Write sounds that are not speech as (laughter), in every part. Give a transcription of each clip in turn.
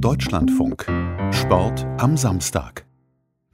Deutschlandfunk. Sport am Samstag.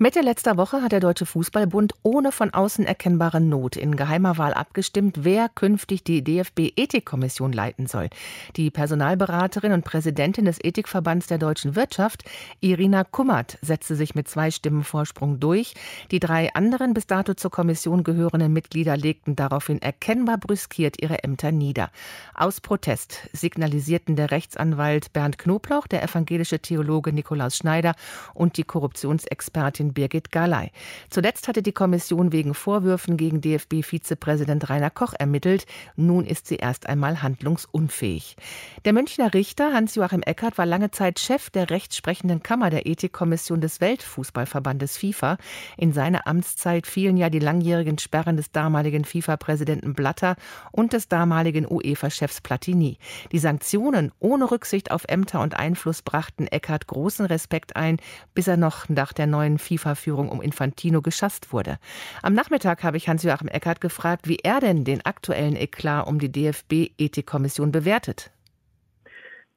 Mitte letzter Woche hat der Deutsche Fußballbund ohne von außen erkennbare Not in geheimer Wahl abgestimmt, wer künftig die DFB-Ethikkommission leiten soll. Die Personalberaterin und Präsidentin des Ethikverbands der deutschen Wirtschaft, Irina Kummert, setzte sich mit zwei Stimmen Vorsprung durch. Die drei anderen bis dato zur Kommission gehörenden Mitglieder legten daraufhin erkennbar brüskiert ihre Ämter nieder. Aus Protest signalisierten der Rechtsanwalt Bernd Knoblauch, der evangelische Theologe Nikolaus Schneider und die Korruptionsexpertin Birgit Galay. Zuletzt hatte die Kommission wegen Vorwürfen gegen DFB-Vizepräsident Rainer Koch ermittelt. Nun ist sie erst einmal handlungsunfähig. Der Münchner Richter Hans-Joachim Eckert war lange Zeit Chef der rechtsprechenden Kammer der Ethikkommission des Weltfußballverbandes FIFA. In seine Amtszeit fielen ja die langjährigen Sperren des damaligen FIFA-Präsidenten Blatter und des damaligen UEFA-Chefs Platini. Die Sanktionen ohne Rücksicht auf Ämter und Einfluss brachten Eckert großen Respekt ein, bis er noch nach der neuen FIFA FIFA-Führung um Infantino geschasst wurde. Am Nachmittag habe ich Hans-Joachim Eckert gefragt, wie er denn den aktuellen Eklat um die DFB-Ethikkommission bewertet.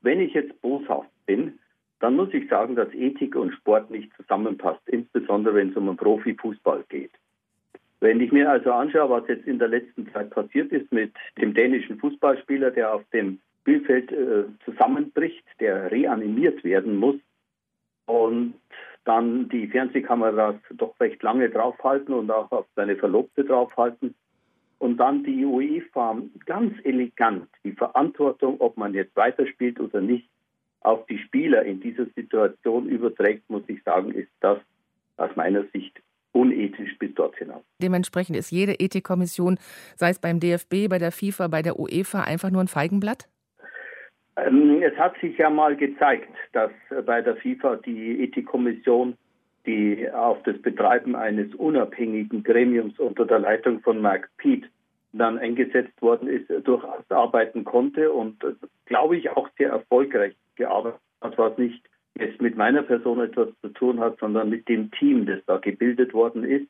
Wenn ich jetzt boshaft bin, dann muss ich sagen, dass Ethik und Sport nicht zusammenpasst, insbesondere wenn es um einen Profifußball geht. Wenn ich mir also anschaue, was jetzt in der letzten Zeit passiert ist mit dem dänischen Fußballspieler, der auf dem Spielfeld äh, zusammenbricht, der reanimiert werden muss und dann die Fernsehkameras doch recht lange draufhalten und auch auf seine Verlobte draufhalten. Und dann die UEFA ganz elegant die Verantwortung, ob man jetzt weiterspielt oder nicht, auf die Spieler in dieser Situation überträgt, muss ich sagen, ist das aus meiner Sicht unethisch bis dort hinaus. Dementsprechend ist jede Ethikkommission, sei es beim DFB, bei der FIFA, bei der UEFA, einfach nur ein Feigenblatt? Ähm, es hat sich ja mal gezeigt, dass äh, bei der FIFA die Ethikkommission, die auf das Betreiben eines unabhängigen Gremiums unter der Leitung von Mark Pete dann eingesetzt worden ist, durchaus arbeiten konnte und, äh, glaube ich, auch sehr erfolgreich gearbeitet hat, was nicht jetzt mit meiner Person etwas zu tun hat, sondern mit dem Team, das da gebildet worden ist,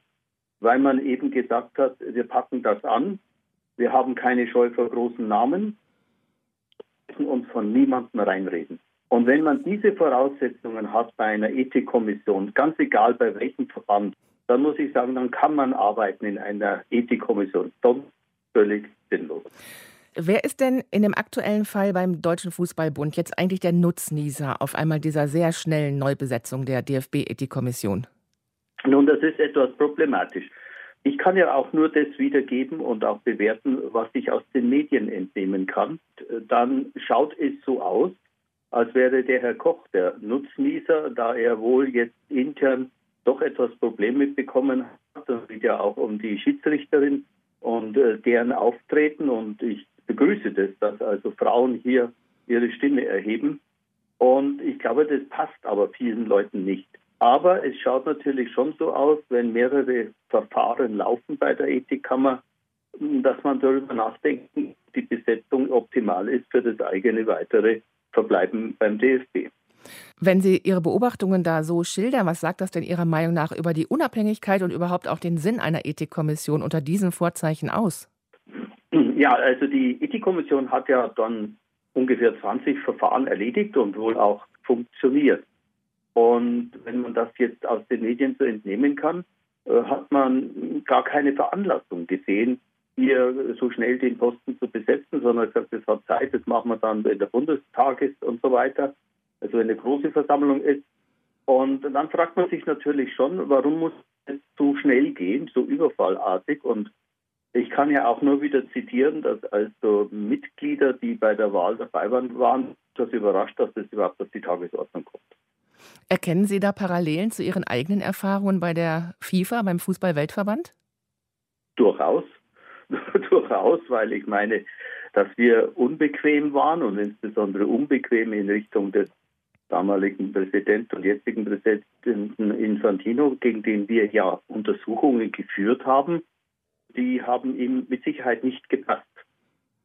weil man eben gesagt hat, wir packen das an, wir haben keine Scheu vor großen Namen, lassen uns von niemandem reinreden. Und wenn man diese Voraussetzungen hat bei einer Ethikkommission, ganz egal bei welchem Verband, dann muss ich sagen, dann kann man arbeiten in einer Ethikkommission. Sonst völlig sinnlos. Wer ist denn in dem aktuellen Fall beim Deutschen Fußballbund jetzt eigentlich der Nutznießer auf einmal dieser sehr schnellen Neubesetzung der DFB-Ethikkommission? Nun, das ist etwas problematisch. Ich kann ja auch nur das wiedergeben und auch bewerten, was ich aus den Medien entnehmen kann. Dann schaut es so aus, als wäre der Herr Koch der Nutznießer, da er wohl jetzt intern doch etwas Problem mitbekommen hat. Es geht ja auch um die Schiedsrichterin und äh, deren Auftreten. Und ich begrüße das, dass also Frauen hier ihre Stimme erheben. Und ich glaube, das passt aber vielen Leuten nicht. Aber es schaut natürlich schon so aus, wenn mehrere Verfahren laufen bei der Ethikkammer, dass man darüber nachdenkt, die Besetzung optimal ist für das eigene weitere Verbleiben beim DFB. Wenn Sie Ihre Beobachtungen da so schildern, was sagt das denn Ihrer Meinung nach über die Unabhängigkeit und überhaupt auch den Sinn einer Ethikkommission unter diesen Vorzeichen aus? Ja, also die Ethikkommission hat ja dann ungefähr 20 Verfahren erledigt und wohl auch funktioniert. Und wenn man das jetzt aus den Medien so entnehmen kann, äh, hat man gar keine Veranlassung gesehen, hier so schnell den Posten zu besetzen, sondern gesagt, es hat Zeit, das machen wir dann, wenn der Bundestag ist und so weiter, also wenn eine große Versammlung ist. Und dann fragt man sich natürlich schon, warum muss es so schnell gehen, so überfallartig? Und ich kann ja auch nur wieder zitieren, dass also Mitglieder, die bei der Wahl dabei waren, waren das überrascht, dass das überhaupt auf die Tagesordnung kommt. Erkennen Sie da Parallelen zu Ihren eigenen Erfahrungen bei der FIFA, beim Fußball-Weltverband? Durchaus. (laughs) Durchaus, weil ich meine, dass wir unbequem waren und insbesondere unbequem in Richtung des damaligen Präsidenten und jetzigen Präsidenten Infantino, gegen den wir ja Untersuchungen geführt haben, die haben ihm mit Sicherheit nicht gepasst.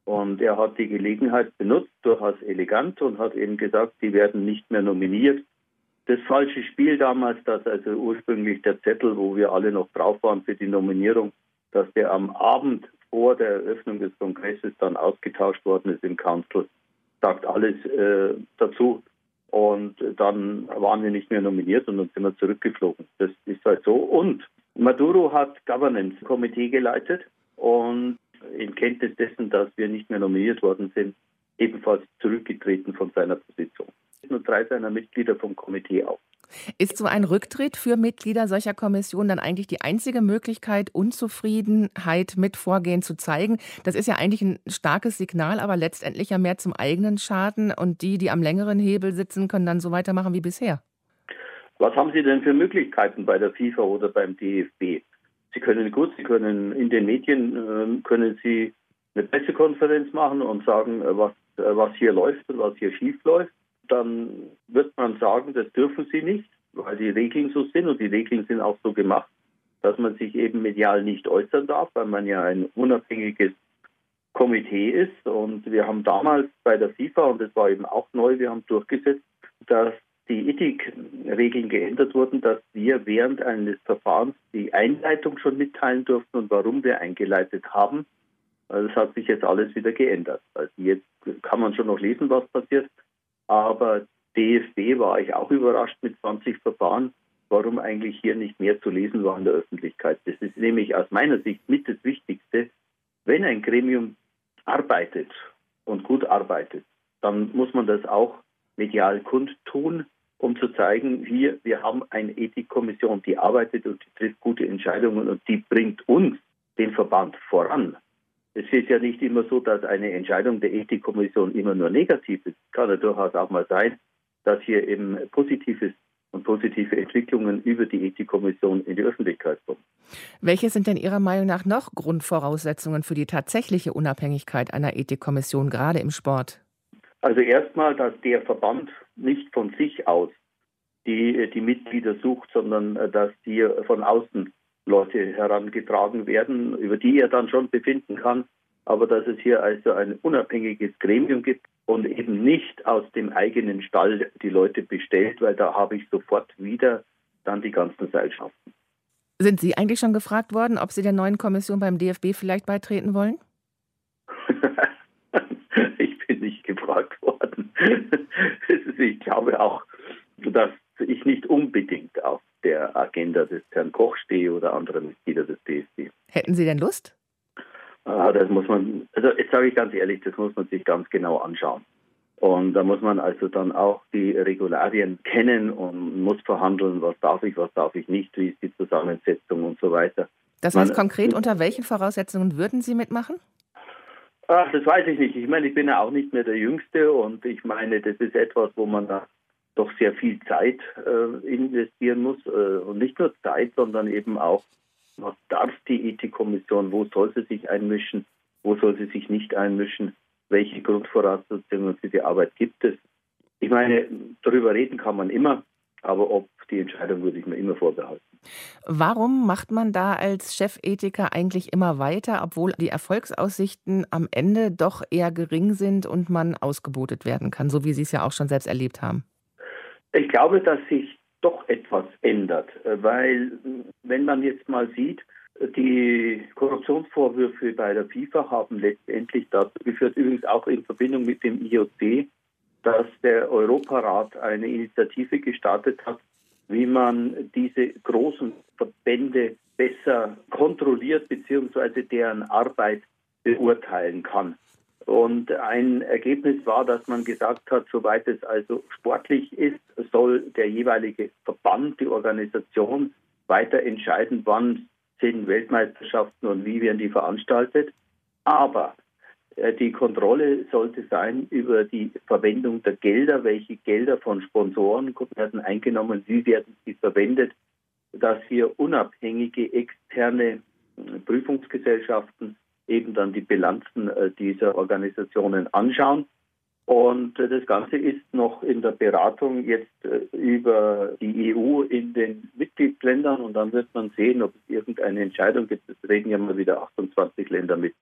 Und er hat die Gelegenheit benutzt, durchaus elegant, und hat eben gesagt, die werden nicht mehr nominiert das falsche Spiel damals, dass also ursprünglich der Zettel, wo wir alle noch drauf waren für die Nominierung, dass der am Abend vor der Eröffnung des Kongresses dann ausgetauscht worden ist im Council, sagt alles äh, dazu. Und dann waren wir nicht mehr nominiert und dann sind wir zurückgeflogen. Das ist halt so. Und Maduro hat Governance-Komitee geleitet und in Kenntnis dessen, dass wir nicht mehr nominiert worden sind, ebenfalls zurückgetreten von seiner Position. Nur drei seiner Mitglieder vom Komitee auch. Ist so ein Rücktritt für Mitglieder solcher Kommissionen dann eigentlich die einzige Möglichkeit, Unzufriedenheit mit Vorgehen zu zeigen? Das ist ja eigentlich ein starkes Signal, aber letztendlich ja mehr zum eigenen Schaden. Und die, die am längeren Hebel sitzen, können dann so weitermachen wie bisher. Was haben Sie denn für Möglichkeiten bei der FIFA oder beim DFB? Sie können gut, Sie können in den Medien äh, können Sie eine Pressekonferenz machen und sagen, äh, was, äh, was hier läuft und was hier schief läuft sagen, das dürfen sie nicht, weil die Regeln so sind und die Regeln sind auch so gemacht, dass man sich eben medial nicht äußern darf, weil man ja ein unabhängiges Komitee ist. Und wir haben damals bei der FIFA, und das war eben auch neu, wir haben durchgesetzt, dass die Ethikregeln geändert wurden, dass wir während eines Verfahrens die Einleitung schon mitteilen durften und warum wir eingeleitet haben. Also das hat sich jetzt alles wieder geändert. Also jetzt kann man schon noch lesen, was passiert. Aber DFB war ich auch überrascht mit 20 Verfahren, warum eigentlich hier nicht mehr zu lesen war in der Öffentlichkeit. Das ist nämlich aus meiner Sicht mit das Wichtigste. Wenn ein Gremium arbeitet und gut arbeitet, dann muss man das auch medial kundtun, um zu zeigen, hier, wir haben eine Ethikkommission, die arbeitet und die trifft gute Entscheidungen und die bringt uns, den Verband, voran. Es ist ja nicht immer so, dass eine Entscheidung der Ethikkommission immer nur negativ ist. Kann ja durchaus auch mal sein, dass hier eben Positives und positive Entwicklungen über die Ethikkommission in die Öffentlichkeit kommen. Welche sind denn Ihrer Meinung nach noch Grundvoraussetzungen für die tatsächliche Unabhängigkeit einer Ethikkommission, gerade im Sport? Also erstmal, dass der Verband nicht von sich aus die, die Mitglieder sucht, sondern äh, dass die von außen Leute herangetragen werden, über die er dann schon befinden kann, aber dass es hier also ein unabhängiges Gremium gibt und eben nicht aus dem eigenen Stall die Leute bestellt, weil da habe ich sofort wieder dann die ganzen Seilschaften. Sind Sie eigentlich schon gefragt worden, ob Sie der neuen Kommission beim DFB vielleicht beitreten wollen? (laughs) ich bin nicht gefragt worden. (laughs) ich glaube auch, dass ich nicht unbedingt auf der Agenda des Herrn Koch stehe oder anderer Mitglieder des DFB. Hätten Sie denn Lust? Ah, das muss man, also jetzt sage ich ganz ehrlich, das muss man sich ganz genau anschauen. Und da muss man also dann auch die Regularien kennen und muss verhandeln, was darf ich, was darf ich nicht, wie ist die Zusammensetzung und so weiter. Das heißt man, konkret, unter welchen Voraussetzungen würden Sie mitmachen? Ach, das weiß ich nicht. Ich meine, ich bin ja auch nicht mehr der Jüngste und ich meine, das ist etwas, wo man da doch sehr viel Zeit äh, investieren muss. Äh, und nicht nur Zeit, sondern eben auch, was darf die Ethikkommission, wo soll sie sich einmischen, wo soll sie sich nicht einmischen, welche Grundvoraussetzungen für die Arbeit gibt es. Ich meine, darüber reden kann man immer, aber ob die Entscheidung würde ich mir immer vorbehalten. Warum macht man da als Chefethiker eigentlich immer weiter, obwohl die Erfolgsaussichten am Ende doch eher gering sind und man ausgebotet werden kann, so wie Sie es ja auch schon selbst erlebt haben? Ich glaube, dass sich doch etwas ändert, äh, weil wenn man jetzt mal sieht, die Korruptionsvorwürfe bei der FIFA haben letztendlich dazu geführt, übrigens auch in Verbindung mit dem IOC, dass der Europarat eine Initiative gestartet hat, wie man diese großen Verbände besser kontrolliert bzw. deren Arbeit beurteilen kann. Und ein Ergebnis war, dass man gesagt hat, soweit es also sportlich ist, soll der jeweilige Verband, die Organisation weiter entscheiden, wann sind Weltmeisterschaften und wie werden die veranstaltet. Aber äh, die Kontrolle sollte sein über die Verwendung der Gelder, welche Gelder von Sponsoren werden eingenommen, wie werden sie verwendet, dass hier unabhängige externe äh, Prüfungsgesellschaften eben dann die Bilanzen äh, dieser Organisationen anschauen. Und äh, das Ganze ist noch in der Beratung jetzt äh, über die EU in den Mitgliedsländern und dann wird man sehen, ob es irgendeine Entscheidung gibt. Es reden ja mal wieder 28 Länder mit.